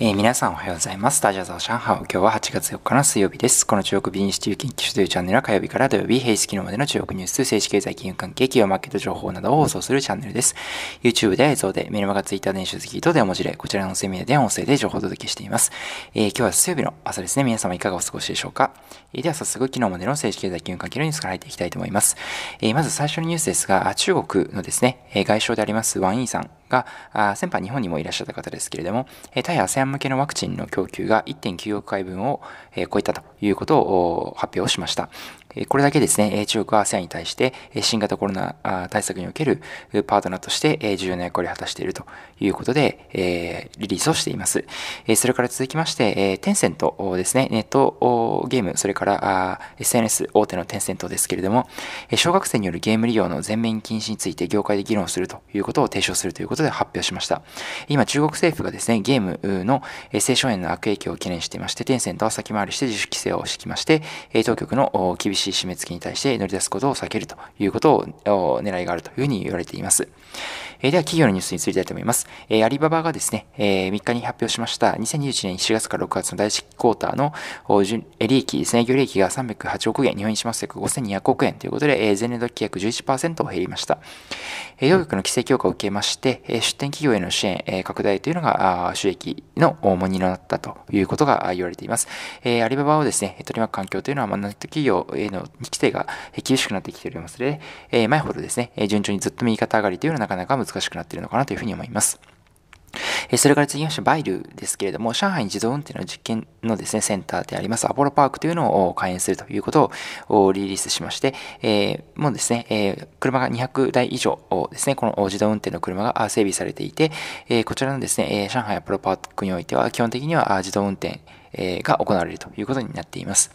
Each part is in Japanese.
えー、皆さんおはようございます。ダジャザー上海今日は8月4日の水曜日です。この中国ビジネス中研究所というチャンネルは火曜日から土曜日、平日昨日までの中国ニュース、政治経済金融関係、企業マーケット情報などを放送するチャンネルです。YouTube で映像で、メルマガ、Twitter 電子書籍とでお文字で、こちらの音声メディアで音声で情報をお届けしています。えー、今日は水曜日の朝ですね。皆様いかがお過ごしでしょうか。えー、では早速、昨日までの政治経済金融関係のニュースから入っていきたいと思います。えまず最初のニュースですが、中国のですね、外相でありますワン・イーさんが、先般日本にもいらっしゃった方ですけれども、対 ASEAN 向けのワクチンの供給が1.9億回分を超えたということを発表しました。これだけですね、中国は ASEAN に対して新型コロナ対策におけるパートナーとして重要な役割を果たしているということで、リリースをしています。それから続きまして、テンセントですね、ネットゲーム、それから SNS 大手のテンセントですけれども、小学生によるゲーム利用の全面禁止について業界で議論するということを提唱するということで発表しました。今、中国政府がですね、ゲームの青少年の悪影響を懸念していまして、テンセントは先回りして自主規制を敷きまして、当局の厳しい締め付けに対して乗り出すことを避けるということを狙いがあるというふうに言われています。えでは、企業のニュースに移りたいと思います。えアリババがですね、え3日に発表しました2021年4月から6月の第1クォーターの利益ですね、業利益が308億円、日本円にしますと5200億円ということで、え前年度期約11%減りました。え当局の規制強化を受けまして、え出展企業への支援、え拡大というのが収益の重荷になったということが言われています。えアリババをですね、取り巻く環境というのは、まネット企業への規制が厳しくなってきておりますので、え前ほどですね、順調にずっと右肩上がりというのはなかなか難難しくなっているのかなというふうに思います。それから次まして、バイルですけれども、上海自動運転の実験のですね、センターであります、アポロパークというのを開園するということをリリースしまして、えー、もうですね、えー、車が200台以上ですね、この自動運転の車が整備されていて、えー、こちらのですね、上海アポロパークにおいては、基本的には自動運転が行われるということになっています。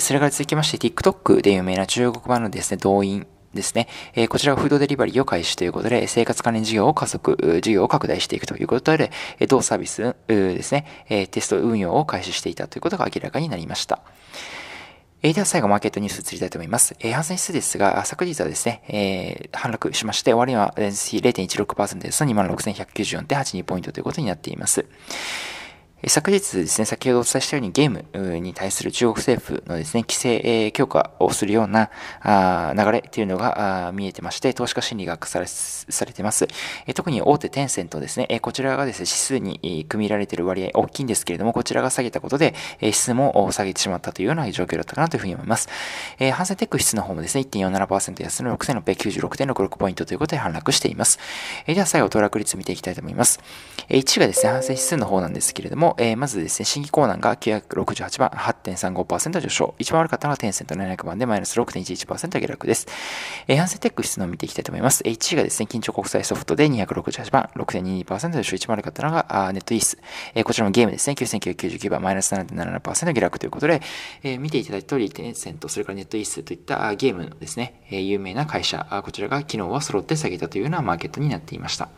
それから続きまして、TikTok で有名な中国版のですね、動員ですね。えー、こちらがフードデリバリーを開始ということで、生活関連事業を加速、事業を拡大していくということで、同サービスですね、えテスト運用を開始していたということが明らかになりました。えー、では最後、マーケットニュース移りたいと思います。えー、ハンセン指数ですが、昨日はですね、えー、反落しまして、終わりは0.16%ですの26,194.82ポイントということになっています。昨日ですね、先ほどお伝えしたようにゲームに対する中国政府のですね、規制強化をするような流れというのが見えてまして、投資家心理が悪化されています。特に大手テンセントですね、こちらがですね、指数に組み入られている割合大きいんですけれども、こちらが下げたことで、指数も下げてしまったというような状況だったかなというふうに思います。ハンセンテック指数の方もですね、1.47%安の6696.66ポイントということで反落しています。では最後、騰落率見ていきたいと思います。1がですね、ハンセン指数の方なんですけれども、も、えー、まずですね、新規コーナーが968番、8.35%上昇。一番悪かったのがテンセント700番でマイナス6.11%下落です。えー、ハンセンテック質のを見ていきたいと思います。1位がですね、緊張国際ソフトで268番、6.22%上昇。一番悪かったのがあネットイース。えー、こちらもゲームですね、9999番、マイナス7.77%下落ということで、えー、見ていただいた通り、テンセント、それからネットイースといったゲームのですね、えー、有名な会社、こちらが昨日は揃って下げたというようなマーケットになっていました。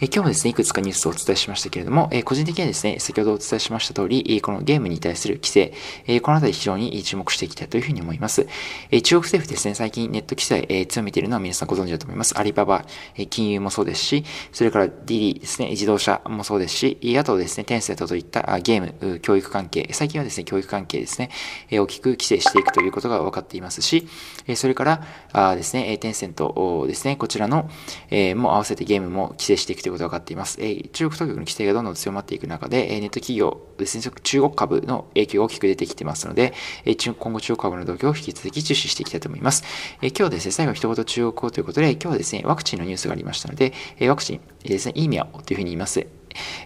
え今日もですね、いくつかニュースをお伝えしましたけれども、え個人的にはですね、先ほどお伝えしました通り、このゲームに対する規制、えこのあたり非常に注目していきたいというふうに思います。え中国政府ですね、最近ネット規制、え強めているのは皆さんご存知だと思います。アリババ、え金融もそうですし、それから DD ですね、自動車もそうですし、あとですね、テンセットといったゲーム、教育関係、最近はですね、教育関係ですね、え大きく規制していくということが分かっていますし、えそれから、あですね、テンセントですね、こちらの、えも合わせてゲームも規制していくとということが分かっています。え中国当局の規制がどんどん強まっていく中で、えネット企業ですね、中国株の影響が大きく出てきてますので、え今後中国株の動向を引き続き注視していきたいと思います。え今日ですね、最後一言中国語ということで、今日はですね、ワクチンのニュースがありましたので、えワクチンですね、いいミャオというふうに言います。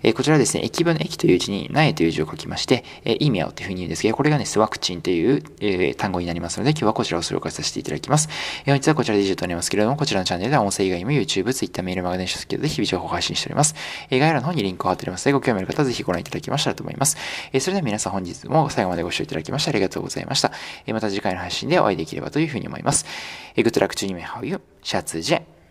えこちらですね、駅分の駅という字に苗という字を書きまして、え意味をというふうに言うんですけど、これがですね、ワクチンという、え単語になりますので、今日はこちらを紹介させていただきます。え本日はこちらで以上となりますけれども、こちらのチャンネルでは音声以外にも YouTube、Twitter、メール、マガ電子書籍で日々情報を配信しております。え概要欄の方にリンクを貼っておりますので、ご興味ある方はぜひご覧いただきましたらと思います。えそれでは皆さん本日も最後までご視聴いただきましてありがとうございました。えまた次回の配信でお会いできればというふうに思います。えグッドラック中に名ハウユ、シャツジェ。